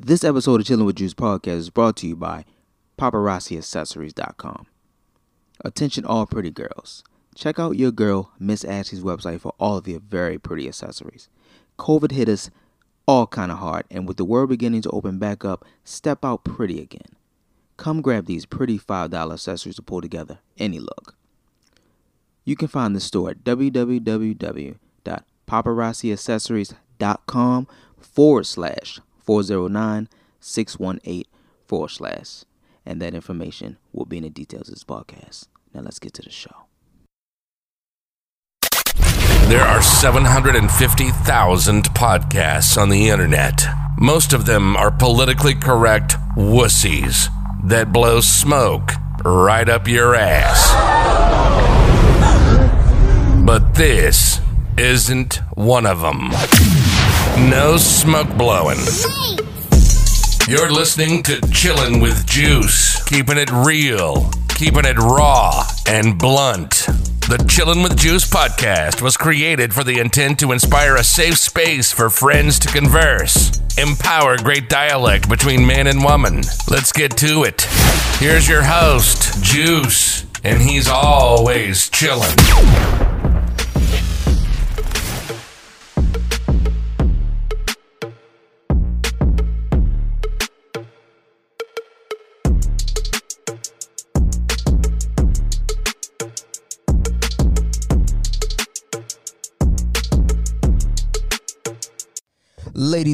This episode of Chilling with Juice podcast is brought to you by PaparazziAccessories.com. Attention, all pretty girls. Check out your girl, Miss Ashley's website for all of your very pretty accessories. COVID hit us all kind of hard, and with the world beginning to open back up, step out pretty again. Come grab these pretty $5 accessories to pull together any look. You can find the store at www.paparazziaccessories.com forward slash 409 618 forward slash. And that information will be in the details of this podcast. Now let's get to the show. There are 750,000 podcasts on the internet. Most of them are politically correct wussies that blow smoke right up your ass. But this isn't one of them. No smoke blowing. You're listening to Chillin' with Juice, keeping it real, keeping it raw and blunt. The Chillin' with Juice podcast was created for the intent to inspire a safe space for friends to converse, empower great dialect between man and woman. Let's get to it. Here's your host, Juice, and he's always chillin'.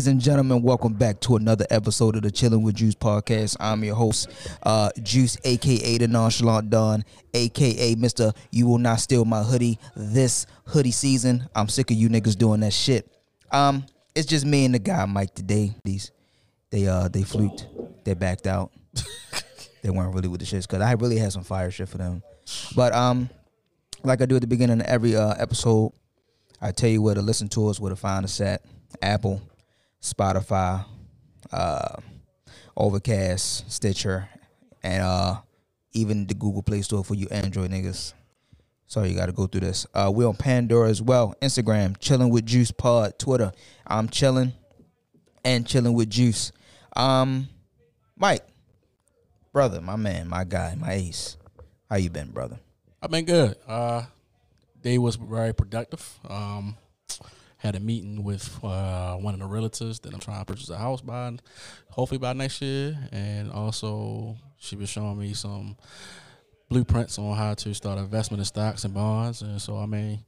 Ladies and gentlemen, welcome back to another episode of the Chilling with Juice podcast. I'm your host, uh, Juice, aka the Nonchalant Don, aka Mr. You Will Not Steal My Hoodie this hoodie season. I'm sick of you niggas doing that shit. Um, it's just me and the guy Mike today. These they uh they fluked, they backed out. they weren't really with the shits because I really had some fire shit for them. But um, like I do at the beginning of every uh episode, I tell you where to listen to us, where to find us at Apple, Spotify, uh, Overcast, Stitcher, and uh, even the Google Play Store for you Android niggas. So you got to go through this. Uh, we're on Pandora as well. Instagram, chilling with Juice Pod. Twitter, I'm chilling and chilling with Juice. Um, Mike, brother, my man, my guy, my ace. How you been, brother? I've been good. Uh, day was very productive. Um, had a meeting with uh, one of the realtors that I'm trying to purchase a house by, hopefully by next year, and also she was showing me some blueprints on how to start investment in stocks and bonds, and so I mean,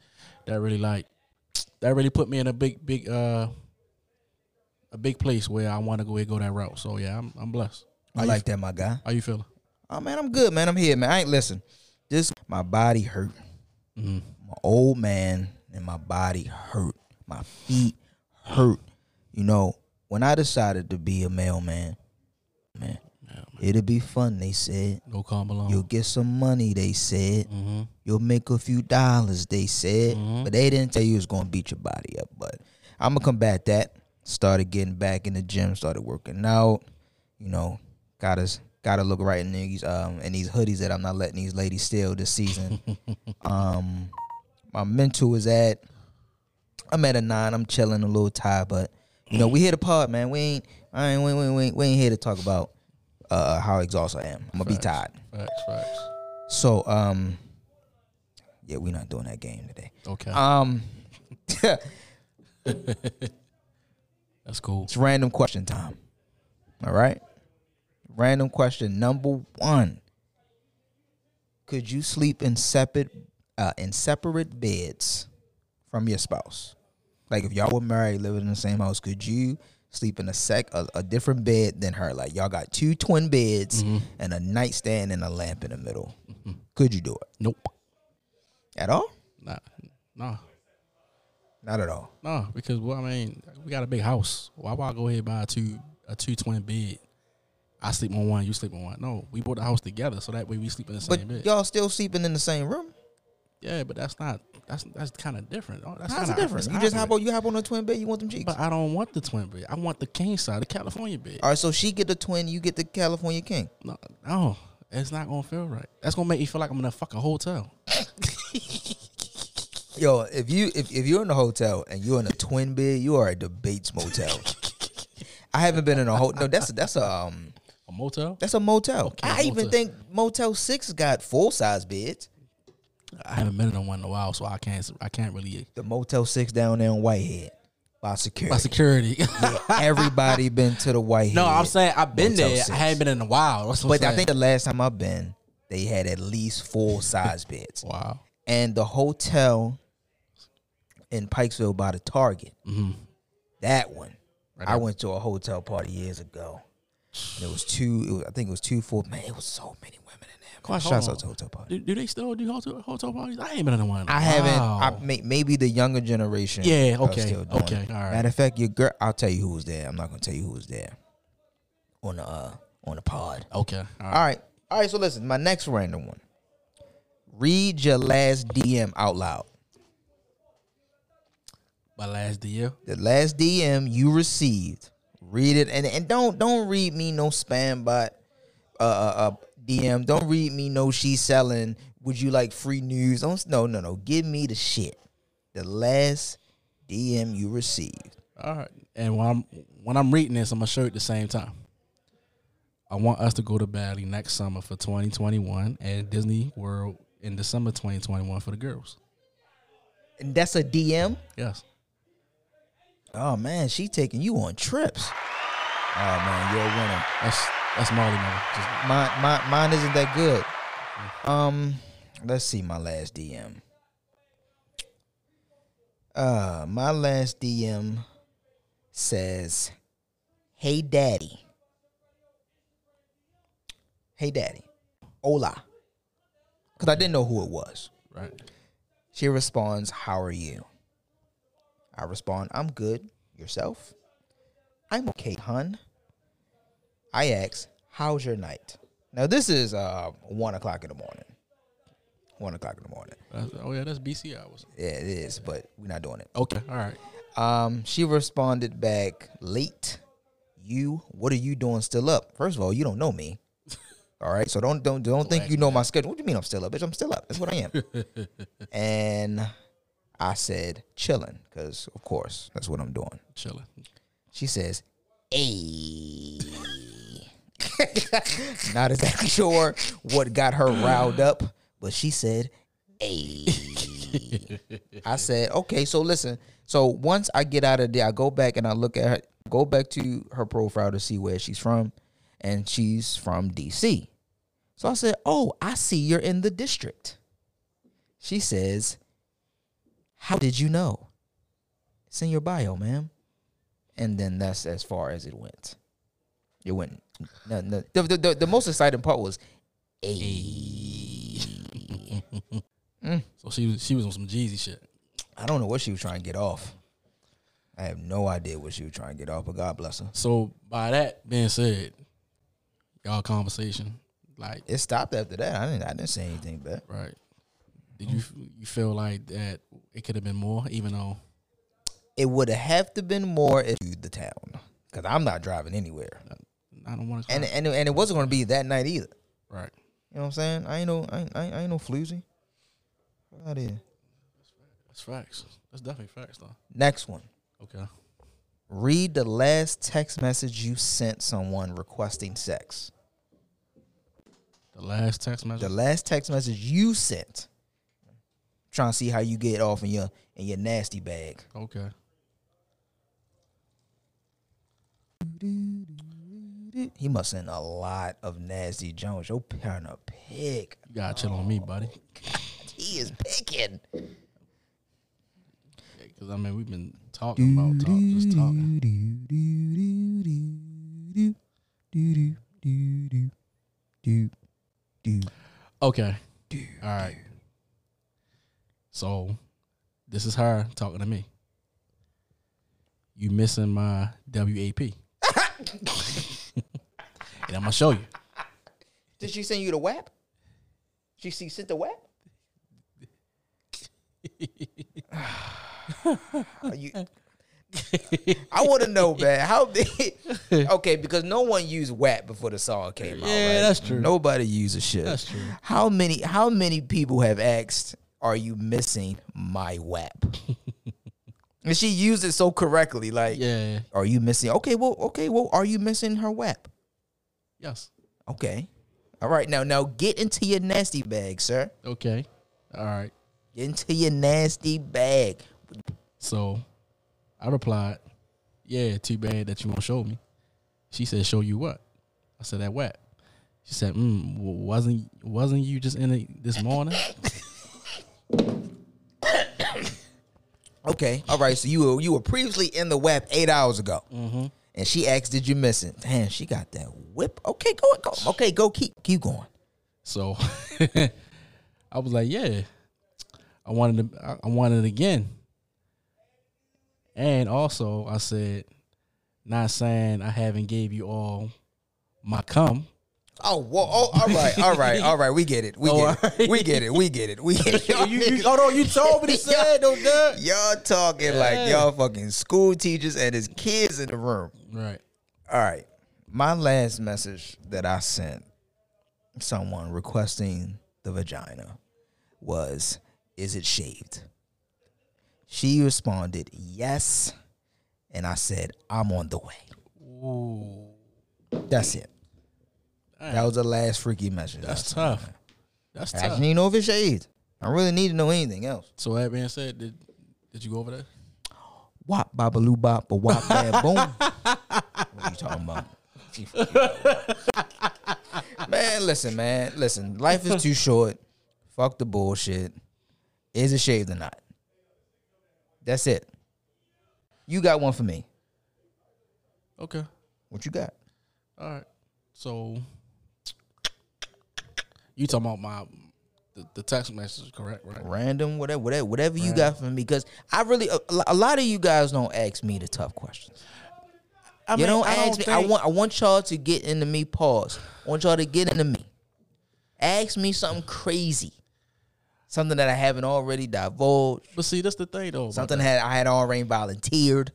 that really like that really put me in a big, big, uh, a big place where I want to go and go that route. So yeah, I'm I'm blessed. I like that, my guy. How you feeling? Oh man, I'm good, man. I'm here, man. I ain't listen. Just my body hurt. Mhm. My old man and my body hurt. My feet hurt. You know, when I decided to be a mailman, man, Yeah, it'll be fun. They said Go calm along. you'll get some money. They said mm-hmm. you'll make a few dollars. They said, Mhm. but they didn't tell you it was gonna beat your body up. But I'm gonna combat that. Started getting back in the gym. Started working out. You know, gotta gotta look right in these um in these hoodies that I'm not letting these ladies steal this season. um, my mental is at. I'm at a nine. I'm chilling a little tired, but you know we hit a pod, man. We ain't. I ain't. We, we, we, we ain't here to talk about uh how exhausted I am. I'm gonna be tired. Facts, facts. So um, yeah, we're not doing that game today. Okay, Um, that's cool. it's random question time. All right, random question number one: Could you sleep in separate uh, in separate beds from your spouse? Like if y'all were married, living in the same house, could you sleep in a sec a, a different bed than her? Like y'all got two twin beds mm-hmm. and a nightstand and a lamp in the middle. Mm-hmm. Could you do it Nope. at all? Nah, nah, Not at all. nah. Because well, I mean, we got a big house. Why would I go ahead and buy a two a two twin bed? I sleep on one, you sleep on one. No, we bought the house together, so that way we sleep in the same But bed. y'all still sleeping in the same room. Yeah, but that's not that's that's kind of different. Oh, That's How's it different? You just hop on you hop on a twin bed. You want them cheeks. But I don't want the twin bed. I want the king side, the California bed. All right, so she get the twin, you get the California king. No, no, it's not gonna feel right. That's gonna make me feel like I'm in a fucking hotel. Yo, if you if, if you're in a hotel and you're in a twin bed, you are at the Bates Motel. I haven't been in a hotel. No, that's that's a um, A motel? that's a motel. Okay, I even think Motel Six got full size beds. I haven't been in one in a while, so I can't. I can't really. The Motel Six down there in Whitehead by security. By security. Everybody been to the Whitehead. no, I'm saying I've been Motel there. six. I haven't been in a while. But I think the last time I've been, they had at least full size beds. wow. And the hotel in Pikesville by the Target, mm-hmm. that one, Right I there. went to a hotel party years ago. And it was two. It was, I think it was two full. Man, it was so many women in there. Hold Shouts out to hotel party. Do, do they still do hotel, hotel parties? I ain't been in one. I haven't. I may, maybe the younger generation. Yeah, okay, okay, it. all right. Matter of fact, your girl. I'll tell you who was there. I'm not gonna tell you who was there. On the uh, on the pod. Okay. All right. All right. All right. So listen, my next random one. Read your last DM out loud. My last deal. The last DM you received. Read it and, and don't don't read me no spam bot uh, uh, uh DM. Don't read me no she's selling. Would you like free news? Don't no no no. Give me the shit. The last DM you received. All right. And when I'm when I'm reading this, I'm gonna show it at the same time. I want us to go to Bali next summer for 2021 and Disney World in December 2021 for the girls. And that's a DM. Yes. Oh man, she taking you on trips. Oh man, you're a winner. That's that's Molly mother. Just Mine, mine, mine isn't that good. Um, let's see my last DM. Uh, my last DM says, "Hey, daddy. Hey, daddy. Hola." Because I didn't know who it was. right. She responds, How are you? I respond, I'm good. Yourself? I'm okay, hun. I ask, How's your night? Now, this is uh, 1 o'clock in the morning. 1 o'clock in the morning. That's, oh yeah, that's BC hours. Yeah, it is, but we're not doing it. Okay. All right. Um, she responded back, Late. You, what are you doing still up? First of all, you don't know me. All right, so don't don't don't think you know my schedule. What do you mean I'm still up, bitch? I'm still up. That's what I am. and I said chilling, because of course that's what I'm doing. Chilling. She says, "Hey." Not exactly sure what got her riled up, but she said, "Hey." I said, "Okay, so listen. So once I get out of there, I go back and I look at her, go back to her profile to see where she's from, and she's from DC. So I said, "Oh, I see you're in the district." She says, "How did you know?" It's in your bio, ma'am. And then that's as far as it went. It went. No, no. The, the, the, the most exciting part was, "Hey." Mm. So she was she was on some Jeezy shit. I don't know what she was trying to get off. I have no idea what she was trying to get off, but God bless her. So by that being said, y'all conversation like It stopped after that. I didn't. I didn't say anything back. right. Did you you feel like that it could have been more, even though It would have to been more if you the town, because I'm not driving anywhere, I don't want to. and and and it wasn't going to be that night either. right. You know what I'm saying? I ain't no. I ain't, I ain't, no floozy. Out here. That's facts. That's definitely facts, though. Next one. Okay. Read the last text message you sent someone requesting sex. The last text message. The last text message you sent. Trying to see how you get off in your in your nasty bag. okay. He must send a lot of nasty Jones. Your parent a pick. You gotta chill on me, oh, buddy. He is picking. Because I mean, we've been talking about talk, just talking. Okay. All right. So, this is her talking to me. You missing my WAP? and I'm gonna show you. Did she send you the WAP? She see sent the WAP? You, I want to know, man. How big? Okay, because no one used WAP before the song came out. Yeah, right? that's true. Nobody uses shit. That's true. How many? How many people have asked, "Are you missing my WAP?" And she used it so correctly. Like, Yeah. are you missing? Okay, well, okay, well, are you missing her WAP? Yes. Okay. All right, now, now get into your nasty bag, sir. Okay. All right. Get into your nasty bag. So I replied, Yeah, too bad that you won't show me. She said, Show you what? I said, That what? She said, mm, wasn't wasn't you just in it this morning? Okay. All right. So you were you were previously in the WAP eight hours ago, mm-hmm. and she asked, "Did you miss it?" Damn, she got that whip. Okay, go go. Okay, go. Keep keep going. So I was like, Yeah. I wanted to I- I wanted it again. And also I said, not saying I haven't gave you all my cum. Oh, whoa, oh, all right, all right, all right. We get it. We Oh, get it. We get it. We get it. We get it. you, you, oh no, you told me to say it, though, Dad. Y'all talking like y'all fucking school teachers and his kids in the room. Right. All right. My last message that I sent someone requesting the vagina was, Is it shaved? She responded, Yes. And I said, I'm on the way. Ooh. That's it. That was the last freaky message. That's sent. tough. That's tough. I just need to know if it's shaved. I really need to know anything else. So that being said, did did you go over there? Wop babaloo bop, but wop bad boom. what are you talking about? man, listen, man, listen. Life is too short. Fuck the bullshit. Is it shaved or not? That's it. You got one for me. Okay. What you got? All right. So you talking about my the, the text message, correct? Right. Random, whatever, whatever, whatever you got for me. Because I really, a, a lot of you guys don't ask me the tough questions. I you don't ask me. I want I want y'all to get into me. Pause. I want y'all to get into me. Ask me something crazy, something that I haven't already divulged, But see, that's the thing though. something that. that I had already volunteered.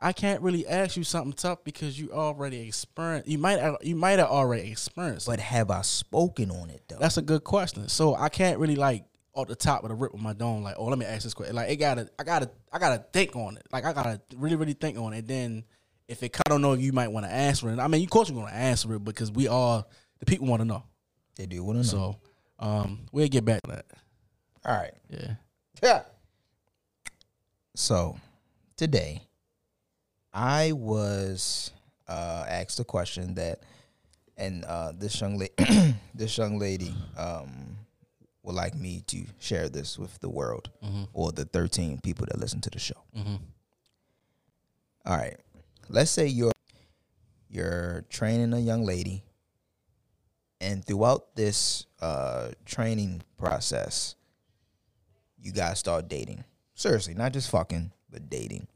I can't really ask you something tough because you already experienced. You might you might have already experienced. But have I spoken on it though? That's a good question. So I can't really like off the top of the rip with my dome, like, oh, let me ask this question. Like, it gotta, I gotta, I gotta think on it. Like, I gotta really, really think on it. Then, if it, I don't know if you might want to answer it. I mean, of course, you're gonna answer it because we all the people want to know. they do want to know. So, um, we'll get back to that. All right. Yeah. Yeah. So today, I was uh, asked a question that, and uh, this young lady, this young lady, um, would like me to share this with the world or the thirteen people that listen to the show. All right, let's say you're you're training a young lady, and throughout this uh, training process, you guys start dating. Seriously, not just fucking, but dating.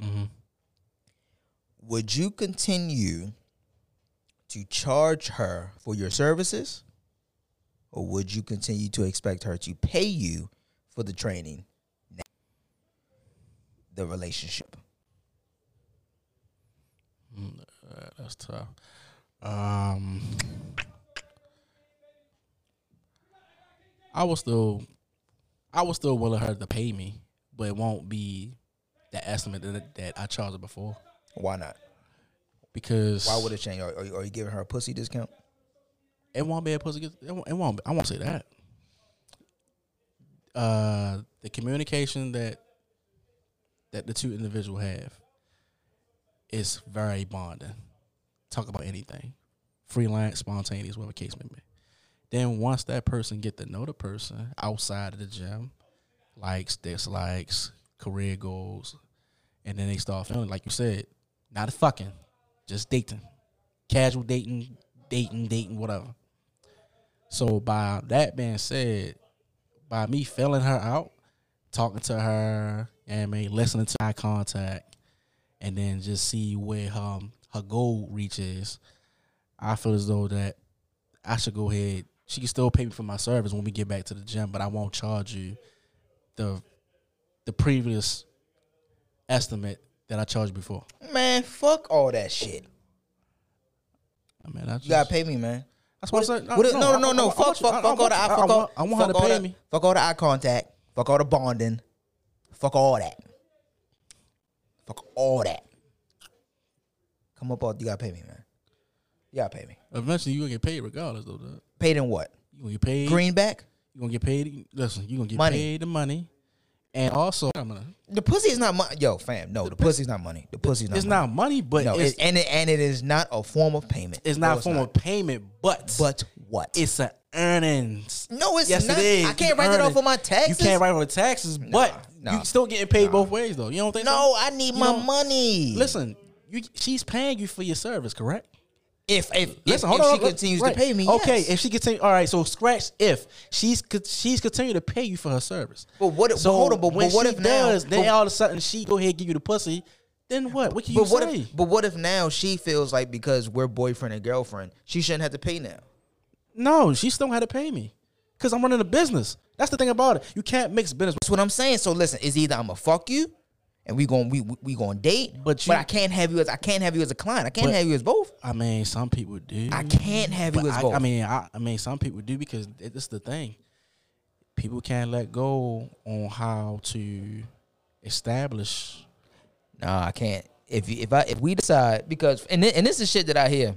Would you continue to charge her for your services? Or would you continue to expect her to pay you for the training, the relationship? Uh, that's tough. Um, I was still, I was still willing her to pay me, but it won't be the estimate that, that I charged her before Why not? because Why would it change? Are, are, you, are you giving her a pussy discount? it won't be a pussy. It won't, it won't. I won't say that. Uh, the communication that that the two individual have is very bonding. Talk about anything, freelance, spontaneous, whatever case may be. Then once that person get to know the person outside of the gym, likes, dislikes, career goals, and then they start feeling like you said, not fucking, just dating, casual dating, dating, dating, whatever. So by that being said, by me filling her out, talking to her, and mean, listening to eye contact, and then just see where her her goal reaches, I feel as though that I should go ahead. She can still pay me for my service when we get back to the gym, but I won't charge you the the previous estimate that I charged before. Man, fuck all that shit. I mean, I just, You gotta pay me, man. That's what I said. What- no, no, no, no. Fuck, fuck, fuck all the. I- Fuck I all. want- I want her to pay the- me. Fuck all the eye contact. Fuck all the bonding. Fuck all that. Fuck all that. Come up off. You gotta pay me, man. You gotta pay me. Eventually, you gonna get paid regardless, though. Dog. Paid in what? You gonna get paid. Greenback. You gonna get paid. Listen, you gonna get Money. paid the money, and also gonna. The pussy is not money. Yo, fam. No, the pussy's not money. The pussy's not. It's money. not money, but No, it's, it, and it, and it is not a form of payment. it's not No, a form of payment, but But what? it's an earnings. no, it's yes, not. it. I can't write earn off on my taxes. You can't write off the taxes, but nah, you still getting paid both ways, though. You don't think? No, so? I need You my money. Listen, you, she's paying you for your service, correct? if if Listen, if, hold if on. she continues right. to pay me, Okay, yes. if she continue, all right. So scratch if she's she's continuing to pay you for her service. But what if- So hold on, but- when but what she if now- does, then but- all of a sudden she go ahead and give you the pussy. Then what? What can you but what say? if but what if now she feels like because we're boyfriend and girlfriend, she shouldn't have to pay now. No, she still had to pay me because I'm running a business. That's the thing about it. You can't mix business. That's what I'm saying. So listen, it's either I'm gonna fuck you, and we going we we gonna date, But you- but I can't have you as I can't have you as a client. I can't have you as both. I mean, some people do. I can't have you as I, both. I mean, I, I mean, some people do because it- this is the thing. People can't let go on how to establish. No, I can't. If you, if I if we decide because and thi- and this is shit that I hear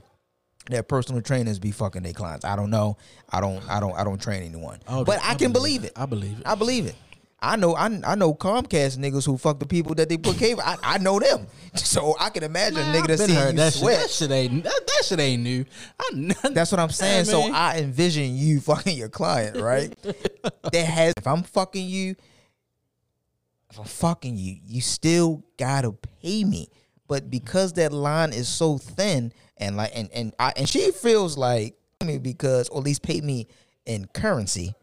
that personal trainers be fucking their clients. I don't know. I don't I don't I don't train anyone. Oh, but I, can believe it. I believe it. I believe it. I know I, I know Comcast niggas who fuck the people that they put cable. I, I know them, so I can imagine Man, a nigga I've that see you that shit. sweat. That shit ain't that, that shit ain't new. I, That's what I'm saying. Yeah, so man. I envision you fucking your client, right? that has if I'm fucking you, if I'm fucking you, you still gotta pay me. But because that line is so thin and like and and I and she feels like me because or at least pay me in currency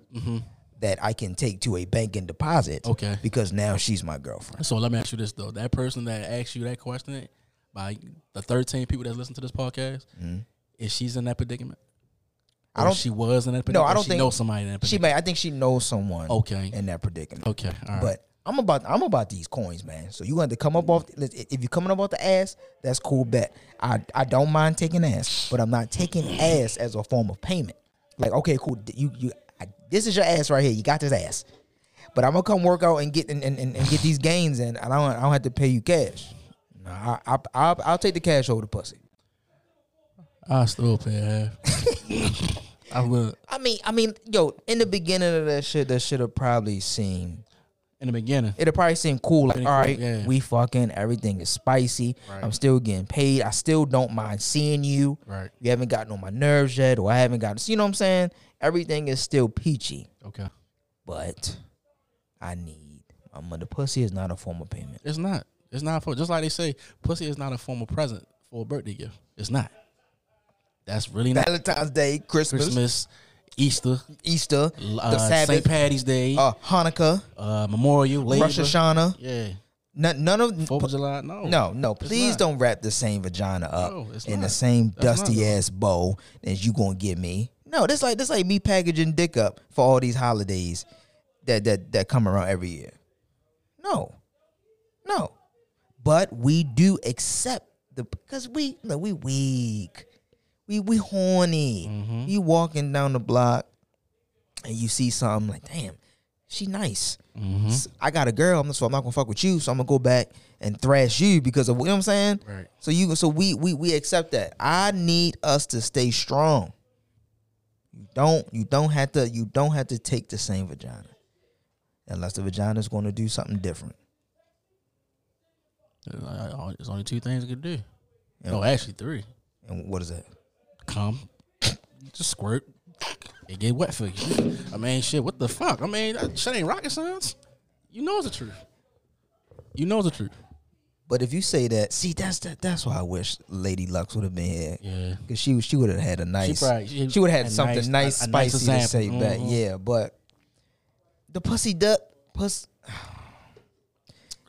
that I can take to a bank and deposit. Mm-hmm. Okay. Because now she's my girlfriend. So let me ask you this though: that person that asked you that question by the thirteen people that listen to this podcast, is she's in that predicament? Mm-hmm. I don't- She was in that No, predicament. I don't she think know somebody in that She predicament. may I think she knows someone Okay. in that predicament. Okay. All right. But I'm about I'm about these coins, man. So you want to come up off if you're coming up off the ass, that's cool bet. I I don't mind taking ass, but I'm not taking ass as a form of payment. Like okay, cool. You you I, this is your ass right here. You got this ass, but I'm gonna come work out and get and, and, and and get these gains in. I don't I don't have to pay you cash. No, I, I I'll, I'll take the cash over the pussy. I still pay half. I would I mean I mean yo, in the beginning of that shit, that should have probably seemed in the beginning. it'll probably seem cool. Like, Pretty all cool, yeah. we fucking everything is spicy. Right. I'm still getting paid. I still don't mind seeing you. Right. You haven't gotten on my nerves yet, or I haven't gotten. You know what I'm saying? Everything is still peachy, Okay. but I need. Um, the pussy is not a form of payment. It's not. It's not for just like they say, pussy is not a form of present for a birthday gift. It's not. That's really not Valentine's Day, Christmas, Christmas, Easter, Easter, uh, the Sabbath, St. Patty's Day, uh, Hanukkah, uh, Memorial, Labor. Rosh Hashanah. Yeah. None, none of Fourth of July. No. No, no, please don't wrap the same vagina up No, in the same That's dusty not. ass bow as you gonna get me. No, this like this like me packaging dick up for all these holidays that that that come around every year. No, no, but we do accept the because we look, we weak, we we horny. Mm-hmm. You walking down the block and you see something like, damn, she nice. Mm-hmm. I got a girl, I'm- so I'm not gonna fuck with you. So I'm gonna go back and thrash you because of you know what I'm saying. Right. So you, so we we we accept that. I need us to stay strong. You don't you don't have to you don't have to take the same vagina, unless the vagina is going to do something different. There's only two things it could do. Yeah. No, actually three. And what is that? Come, just squirt. It get wet for you. I mean, shit. What the fuck? I mean, that shit ain't rocket science. You know it's the truth. You know it's the truth. But if you say that, see, that's that. That's why I wish Lady Lux would have been here. Yeah. Cause she she would have had a nice, she, probably- she- would have had something nice- nice, a- a nice spicy to say example. back. Mm-hmm. Yeah, but the pussy duck, puss,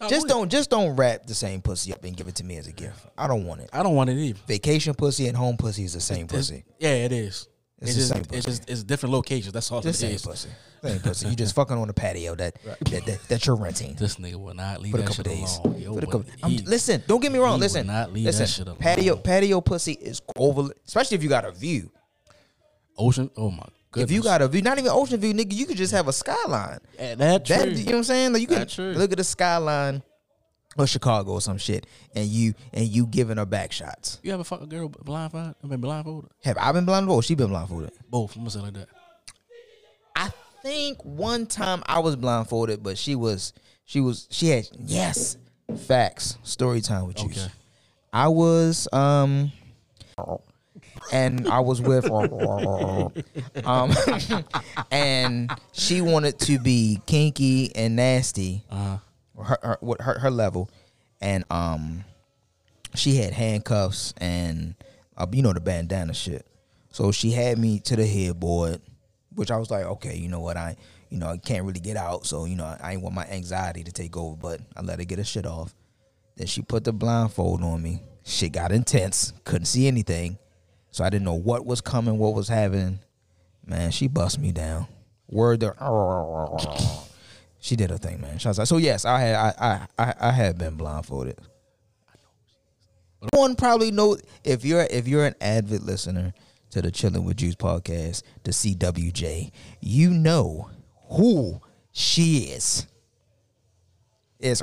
Just don't just don't wrap the same pussy up and give it to me as a gift. I don't want it. I don't want it either. Vacation pussy and home pussy is the same It's- pussy. Yeah, it is. It's It's, just, same it's just it's different locations. That's all The it same is. pussy. Same pussy. You just fucking on the patio that that, that, that you're renting This nigga will not leave for a that couple shit days. alone. Yo, For but couple, he- listen, don't get me wrong. Listen, will not leave that listen. shit alone. patio patio pussy is over, especially if you got a view. Ocean. Oh my goodness. If you got a view, not even ocean view, nigga, you could just have a skyline. that, that That true. you know what I'm saying? Like you can true. look at the skyline or Chicago or some shit, and you and you giving her back shots. You ever fuck a girl blindfolded? I mean blindfolded. Have I been blindfolded? She been blindfolded. Both. I'm gonna say like that. I think one time I was blindfolded, but she was she was she had yes facts story time with you. Okay. I was um and I was with um and she wanted to be kinky and nasty Uh her her, her her level. And um she had handcuffs and uh, you know the bandana shit. So she had me to the headboard which I was like okay you know what? I you know I can't really get out. So you know I, I ain't want my anxiety to take over but I let her get her shit off. Then she put the blindfold on me. Shit got intense. Couldn't see anything so I didn't know what was coming what was happening man she bust me down word to she did her thing, man. Like, so yes, I had I I I, I had been blindfolded. One probably know if you're if you're an avid listener to the Chilling with Juice podcast, the CWJ, you know who she is. It's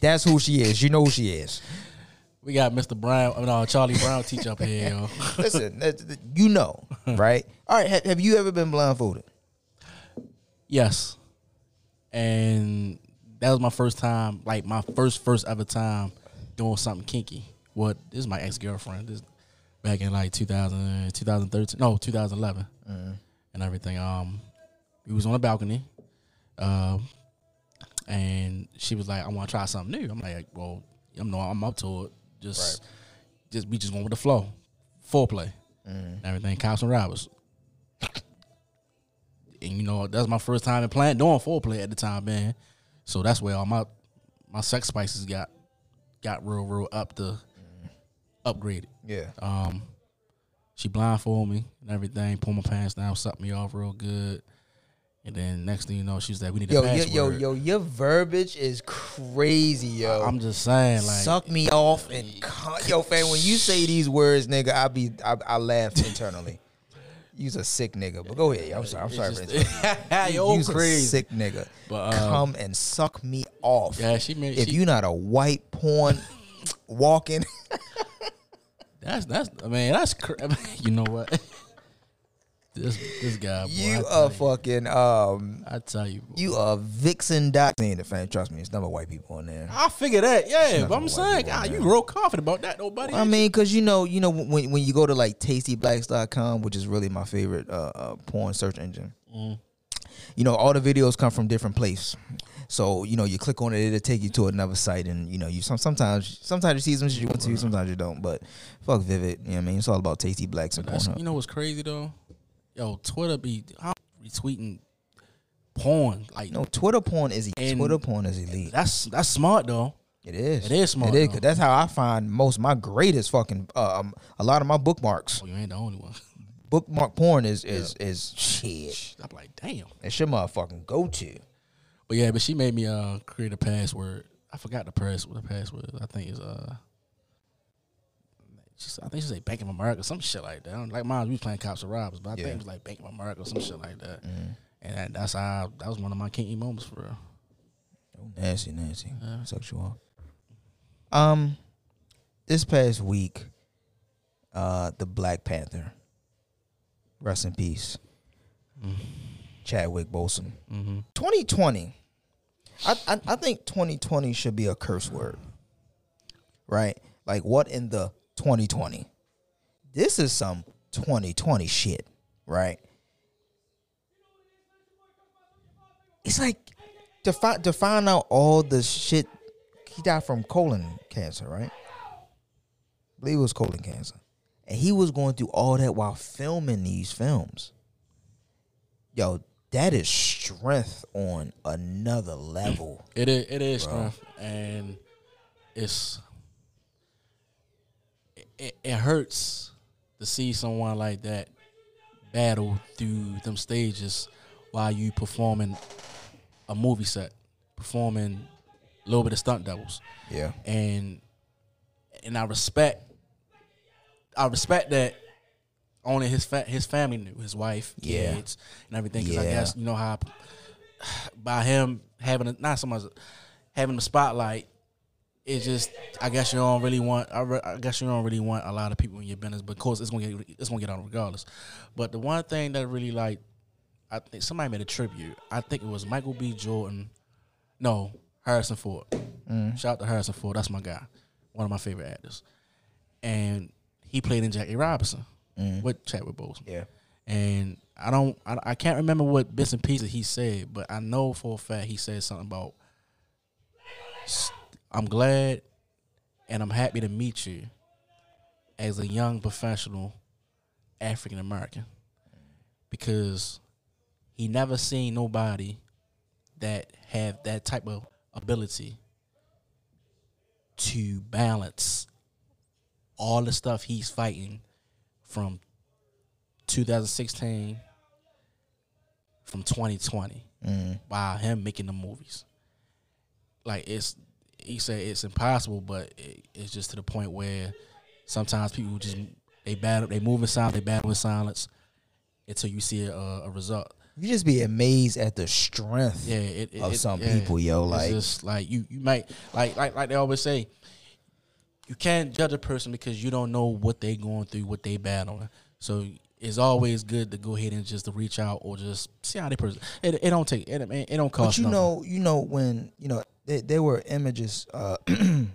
that's who she is. You know who she is. We got Mr. Brown, I mean, uh, Charlie Brown teach up here, yo. Listen, you know, right? All right, have, have you ever been blindfolded? Yes. And that was my first time, like my first first ever time doing something kinky. What this is my ex girlfriend. This back in like 2000, 2013, no 2011, and everything. Um, we was on a balcony, um, and she was like, "I want to try something new." I'm like, "Well, I'm no, I'm up to it. Just, just we just going with the flow, foreplay, and everything. Cops and robbers." and you know that's my first time in playing doing foreplay at the time, man. So that's where all my my sex spices got got real real up the upgraded. Yeah. Um, she blindfolded me and everything, pulled my pants down, sucked me off real good, and then next thing you know, she's like, "We need a Yo, yo, password." yo, yo, your verbiage is crazy, yo. I'm just saying, like, suck me off and con- yo, fam. When you say these words, nigga, I be I, I laugh internally. You's a sick nigga, but go ahead. I'm sorry. I'm sorry interrupting. yo, You's crazy. a sick nigga. But, uh, Come and suck me off. Yeah, she made. if she, you not a white porn walking, that's that's. I mean, that's. Cr- I mean, you know what? This this guy, boy, you I a tell you, fucking um, I tell you, boy. you a vixen doc. Ain't the fan. Trust me, it's never white people on there. I figure that, yeah. But I'm saying, God, you real confident about that, nobody. I mean, cause you know, you know, when when you go to like tastyblacks.com, which is really my favorite uh, uh, porn search engine, you know, all the videos come from different places. So you know, you click on it, it'll take you to another site, and you know, you some sometimes sometimes you see some shit you want to, sometimes you don't. But fuck Vivid, you know what I mean? It's all about tasty blacks and Pornhub. you know what's crazy though? Yo, Twitter be I'm retweeting porn. Like No, Twitter porn is And- Twitter porn is elite. that's that's smart though. It is. It is smart, It is. though. that's how I find most of my greatest fucking uh, um, a lot of my bookmarks. Oh, you ain't the only one. Bookmark porn is is is shit. I'm like, damn. It's your motherfucking go to. But yeah, but she made me uh create a password. I forgot the press what the password. I think it's uh. She said, I think she said Bank of America, some shit like that. Like mine, we was playing cops and robbers, but I Yeah. think it was like Bank of America, or some shit like that. And that, that's how that was one of my kinky moments for real. Nasty, nasty. You off. Um, this past week, uh, the Black Panther, rest in peace, Chadwick Boseman. Mm-hmm. 2020, I, I I think 2020 should be a curse word, right? Like what in the 2020? This is some 2020 shit, right? It's like to find to find out all the shit. He died from colon cancer, right? I believe it was colon cancer, and he was going through all that while filming these films. Yo, that is strength on another level. It is it is strength, and it's it, it, hurts to see someone like that battle through them stages while you performing a movie set, performing a little bit of stunt doubles, Yeah, and and I respect I respect that only his fa- his family knew his wife, Yeah. kids, and everything. Because I guess you know how by him having a, not so much having the spotlight, it just I guess you don't really want. I, re, I guess you don't really want a lot of people in your business, but of course it's gonna get it's gonna get out regardless. But the one thing that really like, I think somebody made a tribute. I think it was Michael B. Jordan. No, Harrison Ford. Mm-hmm. Shout out to Harrison Ford. That's my guy. One of my favorite actors. And he played in Jackie Robinson mm-hmm. with Chadwick Boseman. Yeah. And I don't, I, I can't remember what bits and pieces he said, but I know for a fact he said something about, "S- I'm glad and I'm happy to meet you as a young professional African American because he never seen nobody that have that type of ability to balance all the stuff he's fighting from 2016 from 2020 mm. by him making the movies. Like it's he said it's impossible, but it, it's just to the point where sometimes people just they battle they move in silence, they battle in silence until you see a, a result. You just be amazed at the strength Yeah, it, it, of some yeah. people, yo. It's Like, just like you, you might like like like they always say, you can't judge a person because you don't know what they going through, what they battling. So it's always good to go ahead and just to reach out or just see how they person. It, it don't take it, it don't cost. but you nothing. know, you know when you know there, there were images, uh,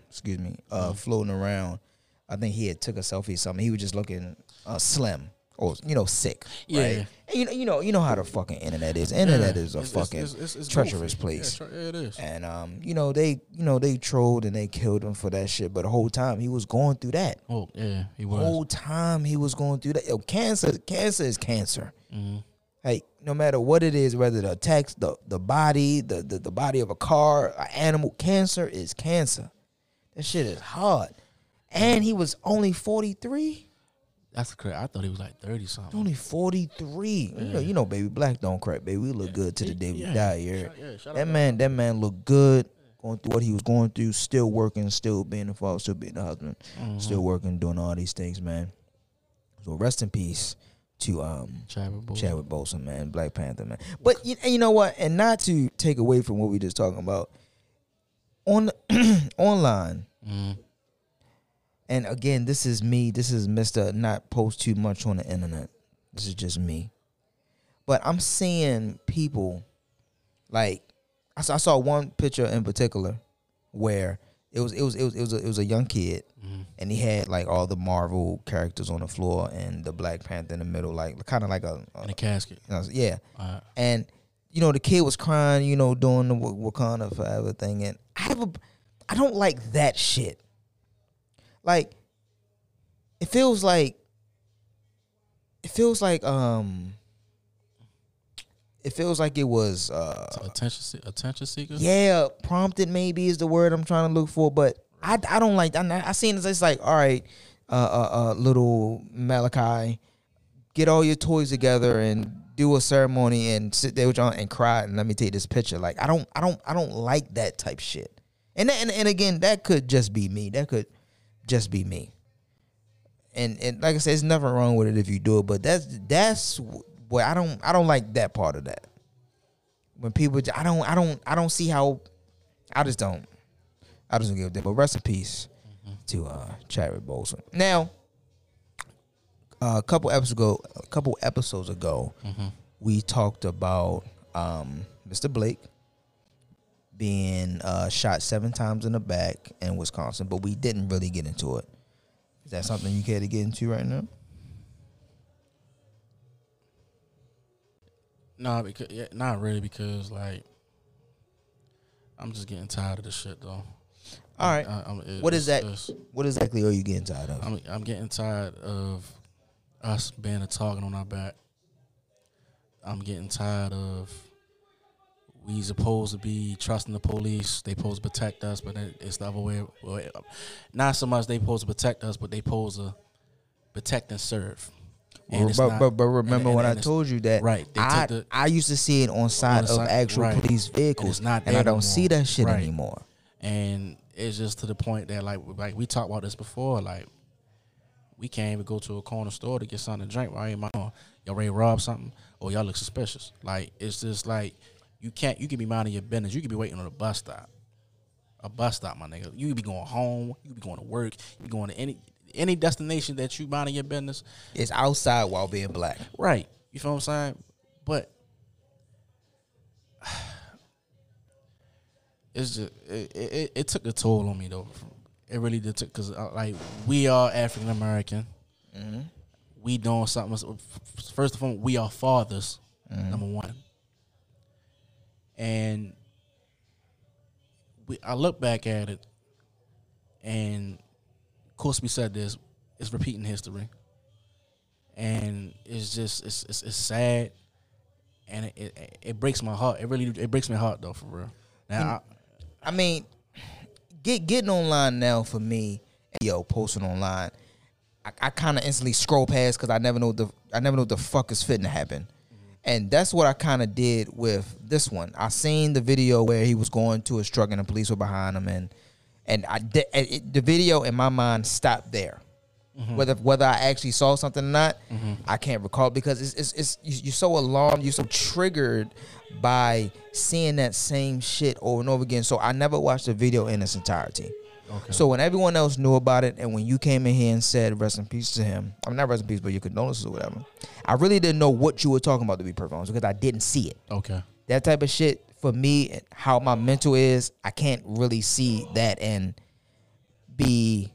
excuse me, uh, Mm-hmm. floating around. I think he had took a selfie or something. He was just looking uh, slim or you know sick. Yeah. Right? And you know, you know, you know how the fucking internet is. Internet Yeah. is a It's- fucking it's- it's- it's treacherous goofy. place. Yeah, it is. And um, you know, they you know, they trolled and they killed him for that shit. But the whole time he was going through that. Oh yeah, he was. Whole time he was going through that. Yo, cancer, cancer is cancer. Mhm. Like no matter what it is, whether the attacks the the body, the, the the body of a car, an animal, cancer is cancer. That shit is hard. And he was only forty three. That's correct. I thought he was like thirty something. Only forty three. You know, you know, baby, black don't crack, baby. We look good to the day we Yeah. die. Yeah. Yeah, that man, that man looked good. Going through what he was going through, still working, still being a father, still being a husband, Mm-hmm. still working, doing all these things, man. So rest in peace to um Chadwick Boseman. Chadwick Boseman, man, Black Panther, man. But you, and you know what? And not to take away from what we just talking about on online. Mhm. And again, this is me. This is Mister not post too much on the internet. This is just me. But I'm seeing people like I saw, I saw one picture in particular where it was it was it was it was a, it was a young kid and he had like all the Marvel characters on the floor and the Black Panther in the middle, like kind of like a, a in a casket. you know, yeah. Alright. And you know, the kid was crying, you know, doing the Wak- Wakanda forever thing, and I have a, I don't like that shit. Like, it feels like, it feels like, um, it feels like it was, uh, attention attention seekers. yeah, prompted maybe is the word I'm trying to look for, but I, I don't like. I, I seen this. It's like, all right, uh, uh, uh, little Malachi, get all your toys together and do a ceremony and sit there with y'all and cry and let me take this picture. Like, I don't, I don't, I don't like that type shit. And that, and and again, that could just be me. That could just be me. And and like I said, there's nothing wrong with it if you do it, but that's that's what I don't I don't like that part of that when people I don't I don't I don't see how I just don't I just don't give a damn. But rest in peace to uh Chadwick Boseman. Now, uh, a couple episodes ago, a couple episodes ago, we talked about um Mr. Blake being uh, shot seven times in the back in Wisconsin, but we didn't really get into it. Is that something you care to get into right now? Nah, because yeah, not really because like I'm just getting tired of this shit though. All right. I, I'm, it- What is that? What exactly are you getting tired of? I'm I'm getting tired of us being a target on our back. I'm getting tired of we supposed to be trusting the police. They supposed to protect us, but it- it's the other way. Not so much they supposed to protect us, but they supposed to protect and serve. Well, but, not- but, but and- remember and- when and I told you that right, I, the- I used to see it on side the of side- actual right. police vehicles, it's not and I don't no see that shit Right. anymore. and it's just to the point that like like we talked about this before like we can't even go to a corner store to get something to drink right ain't my y'all ready to rob something or y'all look suspicious like it's just like you can't you can be minding your business you can be waiting on a bus stop a bus stop, my nigga. You be going home, you be going to work, you be going to any any destination that you minding your business. It's outside while being black. Right. You feel what I'm saying? But it's just it, it, it took a toll on me though. It really did took because uh, like we are African American. Mm-hmm. We doing something. First of all, we are fathers. Mm-hmm. Number one, and we. I look back at it, and we said this. It's repeating history, and it's just it's it's, it's sad, and it, it it breaks my heart. It really it breaks my heart though for real. Now I, I mean, get getting online now for me, yo, posting online. I, I kind of instantly scroll past because I never know the I never know what the fuck is fitting to happen, and that's what I kind of did with this one. I seen the video where he was going to his truck and the police were behind him, and and I did, it, the video in my mind stopped there. Mm-hmm. Whether whether I actually saw something or not, mm-hmm. I can't recall because it's it's, it's you- you're so alarmed, you're so triggered by seeing that same shit over and over again. So I never watched the video in its entirety. okay. So when everyone else knew about it, and when you came in here and said rest in peace to him, I'm not rest in peace, but your condolences or whatever. I really didn't know what you were talking about to be perfect honest, because I didn't see it. okay. That type of shit for me, how my mental is, I can't really see that and be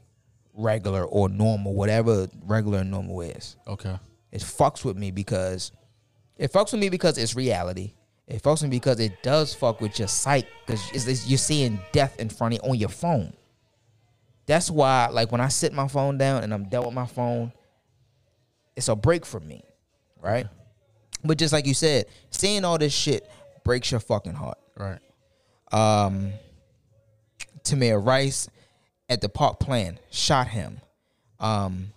regular or normal, whatever regular and normal is. Okay. It fucks with me because it fucks with me because it's reality. It fucks with me because it does fuck with your sight because you're seeing death in front of you on your phone. That's why, like, when I sit my phone down and I'm done with my phone, it's a break for me, right? But just like you said, seeing all this shit breaks your fucking heart. Right. Um, Tamir Rice at the park plan shot him. Um,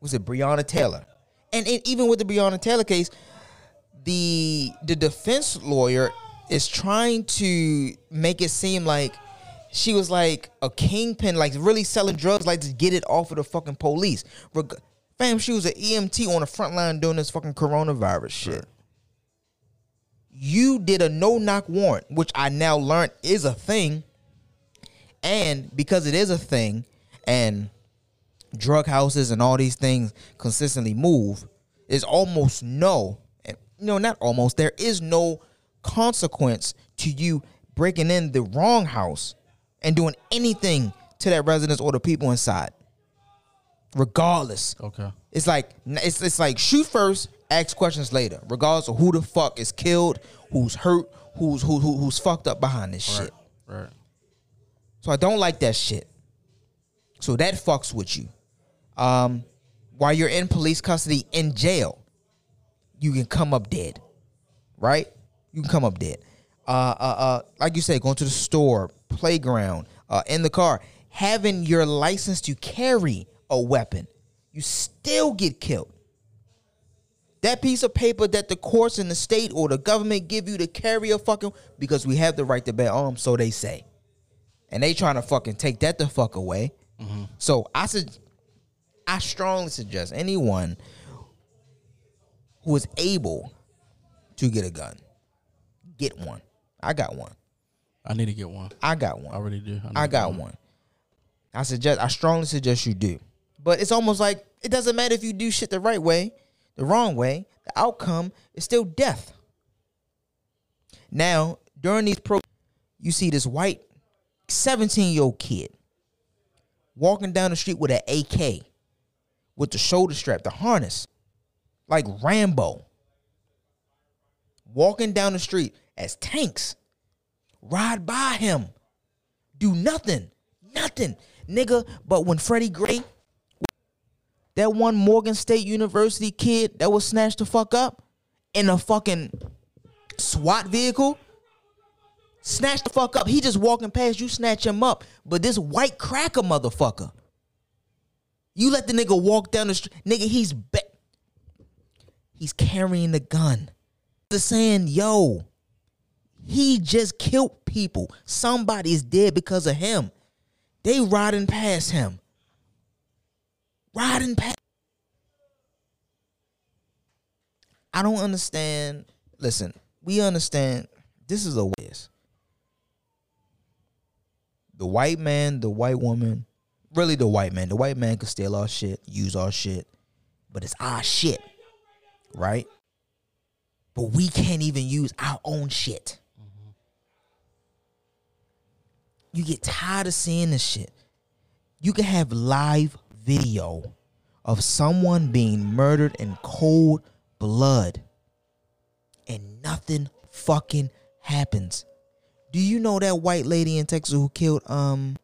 was it Breonna Taylor? And, and even with the Breonna Taylor case, the the defense lawyer is trying to make it seem like she was like a kingpin, like really selling drugs, like to get it off of the fucking police. Reg- Fam, she was an EMT on the front line doing this fucking coronavirus shit. You did a no knock warrant, which I now learned is a thing. And because it is a thing, and drug houses and all these things consistently move, there's almost no, no, not almost, there is no consequence to you breaking in the wrong house and doing anything to that residence or the people inside. Regardless. Okay. It's like it's it's like shoot first, ask questions later, regardless of who the fuck is killed, who's hurt, who's who, who who's fucked up behind this Right. shit. Right. So I don't like that shit. So that fucks with you. Um, while you're in police custody in jail, you can come up dead, right? You can come up dead. Uh, uh, uh, like you said, going to the store, playground, uh, in the car, having your license to carry a weapon, you still get killed. That piece of paper that the courts and the state or the government give you to carry a fucking because we have the right to bear arms, so they say and they trying to fucking take that the fuck away. Mm-hmm. So I said, I strongly suggest anyone who is able to get a gun, get one. I got one. I need to get one. I got one. I one. really do. need I got get one. I suggest. I strongly suggest you do. But it's almost like it doesn't matter if you do shit the right way, the wrong way. The outcome is still death. Now, during these pro, you see this white 17 year old kid walking down the street with an AK, with the shoulder strap, the harness, like Rambo. Walking down the street as tanks ride by him, do nothing, nothing, nigga. But when Freddie Gray, that one Morgan State University kid that was snatched the fuck up in a fucking SWAT vehicle, snatched the fuck up. He just walking past you, snatch him up. But this white cracker motherfucker, you let the nigga walk down the street, nigga. He's be- he's carrying the gun. The saying, yo, he just killed people. Somebody is dead because of him. They riding past him. Riding past. I don't understand. Listen, we understand this is a waste. the white man, the white woman, really the white man. The white man could steal our shit, use our shit, but it's our shit, right? But we can't even use our own shit. You get tired of seeing this shit. You can have live video of someone being murdered in cold blood and nothing fucking happens. Do you know that white lady in Texas who killed um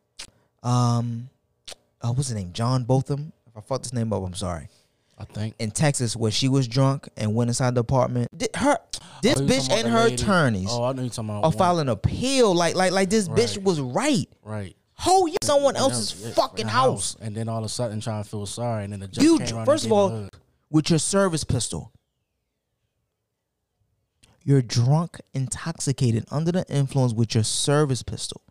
um uh, what's his name? John Botham? If I fucked his name up, I'm sorry. I think. In Texas, where she was drunk and went inside the apartment. Did her this Oh, bitch and her lady? attorneys Oh, I know you talking about. are one- filing appeal like like like this bitch was right. Right. How you someone else's yeah, fucking in the house? and then all of a sudden trying to feel sorry, and then the judge You came first of all with your service pistol. You're drunk, intoxicated, under the influence with your service pistol.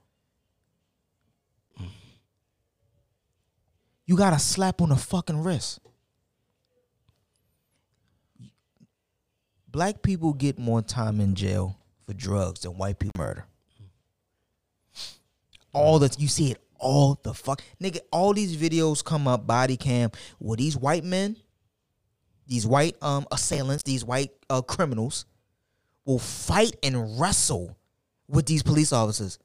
You got a slap on the fucking wrist. Black people get more time in jail for drugs than white people murder. All that you see it all the fuck nigga. All these videos come up body cam where these white men, these white um assailants, these white uh, criminals will fight and wrestle with these police officers,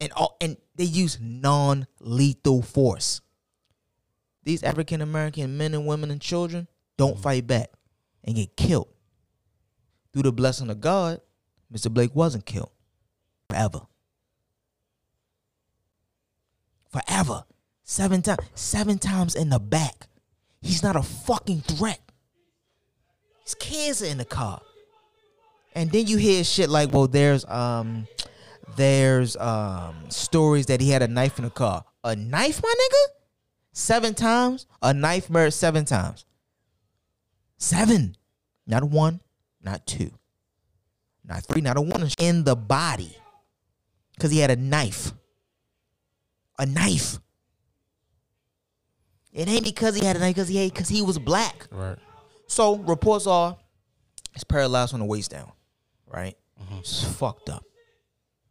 and all and they use non lethal force. These African American men and women and children don't fight back and get killed. Through the blessing of God, Mr. Blake wasn't killed forever. Forever. Seven times. Seven times in the back. He's not a fucking threat. His kids are in the car. And then you hear shit like, well, there's um there's um stories that he had a knife in the car. A knife, my nigga? Seven times? A knife murdered seven times. Seven. Not one, not two, not three, not a one in the body. Cause he had a knife. A knife. It ain't because he had a knife, because he because he was black. Right. So reports are he's paralyzed from the waist down, right? Mm-hmm. It's fucked up.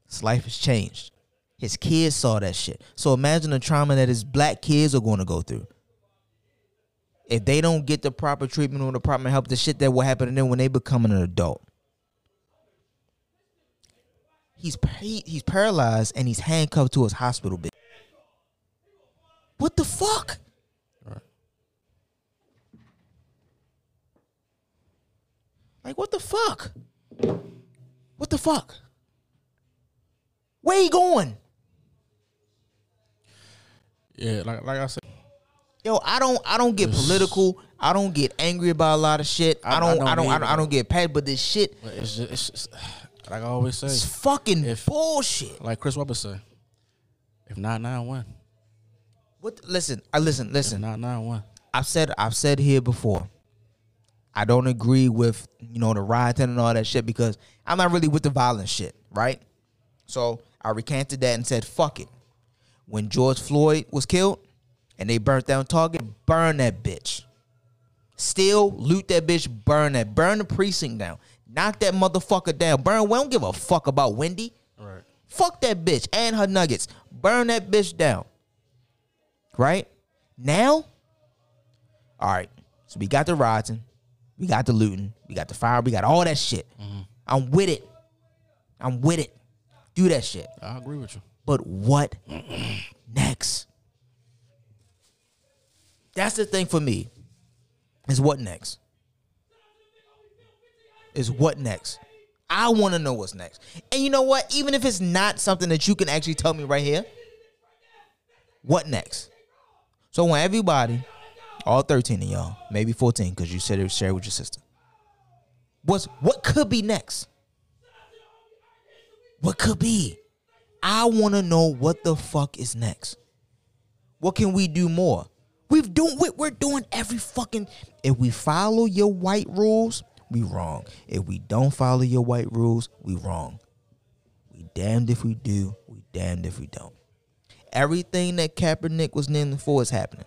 His life has changed. His kids saw that shit. So imagine the trauma that his black kids are going to go through. If they don't get the proper treatment or the proper help, the shit that will happen to them when they become an adult. He's he- he's paralyzed and he's handcuffed to his hospital bed. What the fuck? Right. Like what the fuck? What the fuck? Where he going? Yeah, like like I said, Yo, I don't I don't get political. I don't get angry about a lot of shit. I, I- I don't I don't don't I don't. I don't get paid, but this shit it's just, it's just like I always say. It's fucking If- bullshit. like Chris Webber say, if not nine one, What listen, I listen, listen. not nine one. I've said I've said here before. I don't agree with you know the rioting and all that shit because I'm not really with the violent shit, right? So I recanted that and said fuck it. When George Floyd was killed and they burnt down Target, burn that bitch. Still loot that bitch, burn that, burn the precinct down, knock that motherfucker down, burn. We don't give a fuck about Wendy. Right. Fuck that bitch and her nuggets. Burn that bitch down. Right? Now, all right. So we got the rioting, we got the looting, we got the fire, we got all that shit. Mm-hmm. I'm with it. I'm with it. Do that shit. I agree with you. But what next? That's the thing for me. Is what next? Is what next? I want to know what's next. And you know what? Even if it's not something that you can actually tell me right here, what next? So when everybody, all 13 of y'all, maybe 14, because you said it was shared with your sister. What's what could be next? What could be? I want to know what the fuck is next. What can we do more? We've doing we- we're doing every fucking. If we follow your white rules, we wrong. If we don't follow your white rules, we wrong. We damned if we do. We damned if we don't. Everything that Kaepernick was kneeling for is happening.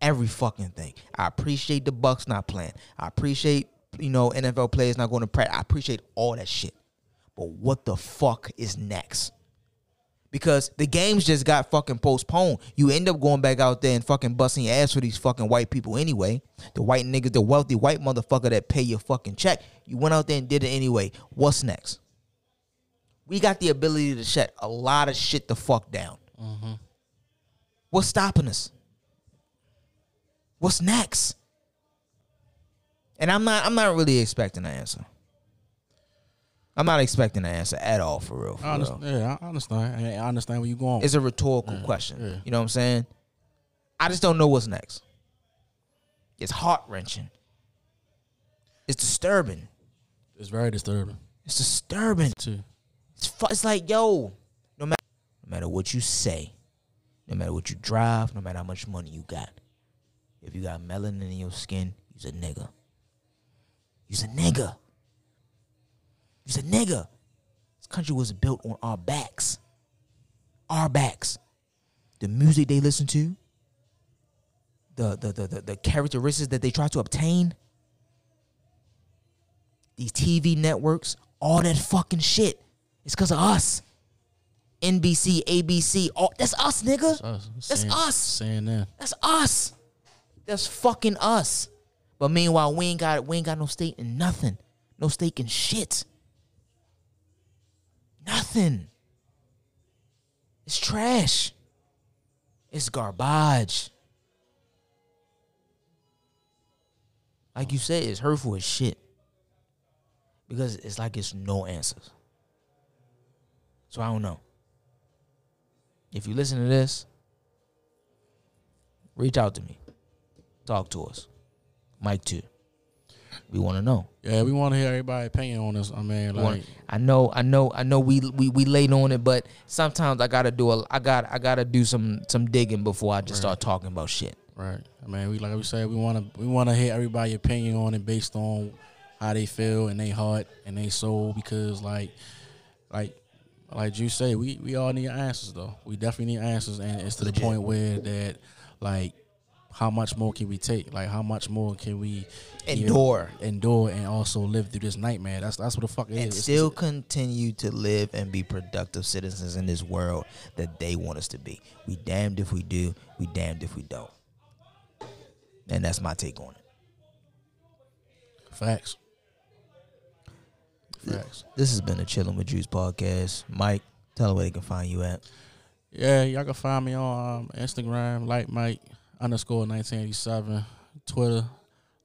Every fucking thing. I appreciate the Bucks not playing. I appreciate you know NFL players not going to practice. I appreciate all that shit. But what the fuck is next? because the games just got fucking postponed. You end up going back out there and fucking busting your ass for these fucking white people anyway. The white niggas, the wealthy white motherfucker that pay your fucking check. You went out there and did it anyway. What's next? We got the ability to shut a lot of shit the fuck down. What's stopping us? What's next? And I'm not I'm not really expecting an answer. I'm not expecting an answer at all for real. For I real. Yeah, I understand. I understand where you're going. It's a rhetorical question. yeah. You know what I'm saying? I just don't know what's next. It's heart wrenching. It's disturbing. It's very disturbing It's disturbing. too. It's fu- it's like yo, no matter no matter what you say, no matter what you drive, no matter how much money you got, if you got melanin in your skin, you's a nigga. You's a nigga. You's a nigga. This country was built on our backs. Our backs. The music they listen to, the the the the, the characteristics that they try to obtain, these TV networks, all that fucking shit. It's because of us. NBC, ABC, all that's us, nigga. Us. That's Saying- us. Saying that. That's us. That's fucking us. But meanwhile, we ain't got we ain't got no stake in nothing. No stake in shit. Nothing. It's trash. It's garbage. Like you said, it's hurtful as shit. Because it's like it's no answers. So I don't know. If you listen to this, reach out to me. Talk to us. Mike too. We want to know. Yeah, we want to hear everybody's opinion on this. I mean, We wanna- I know, I know, I know. We we we late on it, but sometimes I gotta do a, I got I gotta do some some digging before I just start talking about shit. right? I mean, we like we said, we want to we want to hear everybody's opinion on it based on how they feel and they heart and they soul because like like like you say, we we all need answers though. We definitely need answers, and it's to Legit. the point where that like how much more can we take? Like how much more can we Endure. endure, and also live through this nightmare? That's that's what the fuck it And is. It's- still continue to live and be productive citizens in this world that they want us to be. We damned if we do. We damned if we don't. And that's my take on it. facts. Facts. This has been a Chilling with Juice podcast. Mike, tell them where they can find you at. Yeah, y'all can find me on um, Instagram, like Mike underscore 1987, Twitter,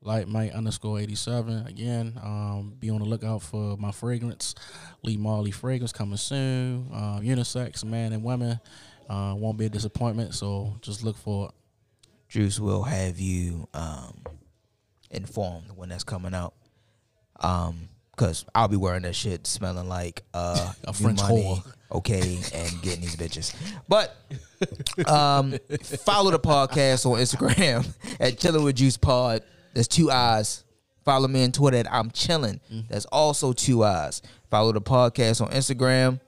like Mike underscore 87. Again, um, be on the lookout for my fragrance, Lee Marley fragrance coming soon. Uh, unisex, man and women. Uh, won't be a disappointment, so just look for it. Juice will have you um, informed when that's coming out. Um, cause I'll be wearing that shit smelling like uh, A French money, whore. okay, and getting these bitches. But um, follow the podcast on Instagram at Chilling with Juice Pod. There's two eyes. Follow me on Twitter at I'm Chilling. There's also two eyes. Follow the podcast on Instagram.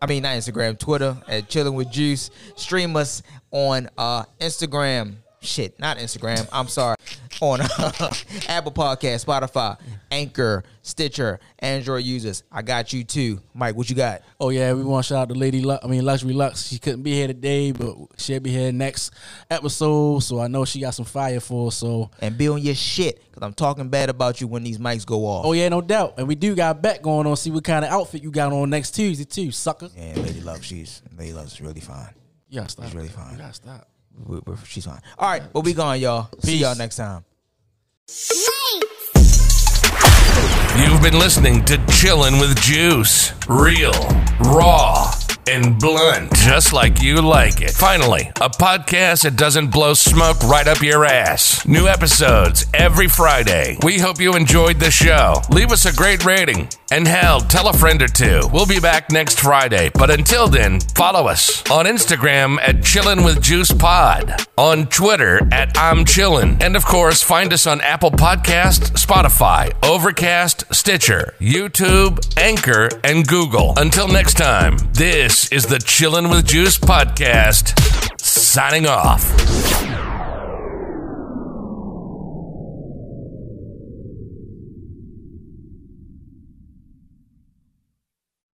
I mean, not Instagram, Twitter at Chilling with Juice. Stream us on uh, Instagram. Shit, not Instagram. I'm sorry. On uh, Apple Podcast, Spotify, Anchor, Stitcher, Android users. I got you too. Mike, what you got? Oh yeah, we want to shout out to Lady Lux. I mean Luxury Lux. She couldn't be here today, but she'll be here next episode. So I know she got some fire for us. So And be on your shit, because I'm talking bad about you when these mics go off. Oh yeah, no doubt. And we do got a bet going on. See what kind of outfit you got on next Tuesday too, sucker. Yeah, Lady Love, she's Lady Love's really fine. Yeah, stop. It's really fine. You gotta stop. We- we- She's fine. All right, but we gone, y'all. See y'all next time. You've been listening to Chillin' with Juice. Real, raw, and blunt. Just like you like it. Finally, a podcast that doesn't blow smoke right up your ass. New episodes every Friday. We hope you enjoyed the show. Leave us a great rating. And hell, tell a friend or two. We'll be back next Friday. But until then, follow us on Instagram at Chillin' with Juice Pod, on Twitter at I'm Chillin', and of course, find us on Apple Podcast, Spotify, Overcast, Stitcher, YouTube, Anchor, and Google. Until next time, this is the Chillin' with Juice podcast. Signing off.